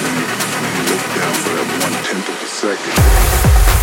Look down for that one tenth of a second.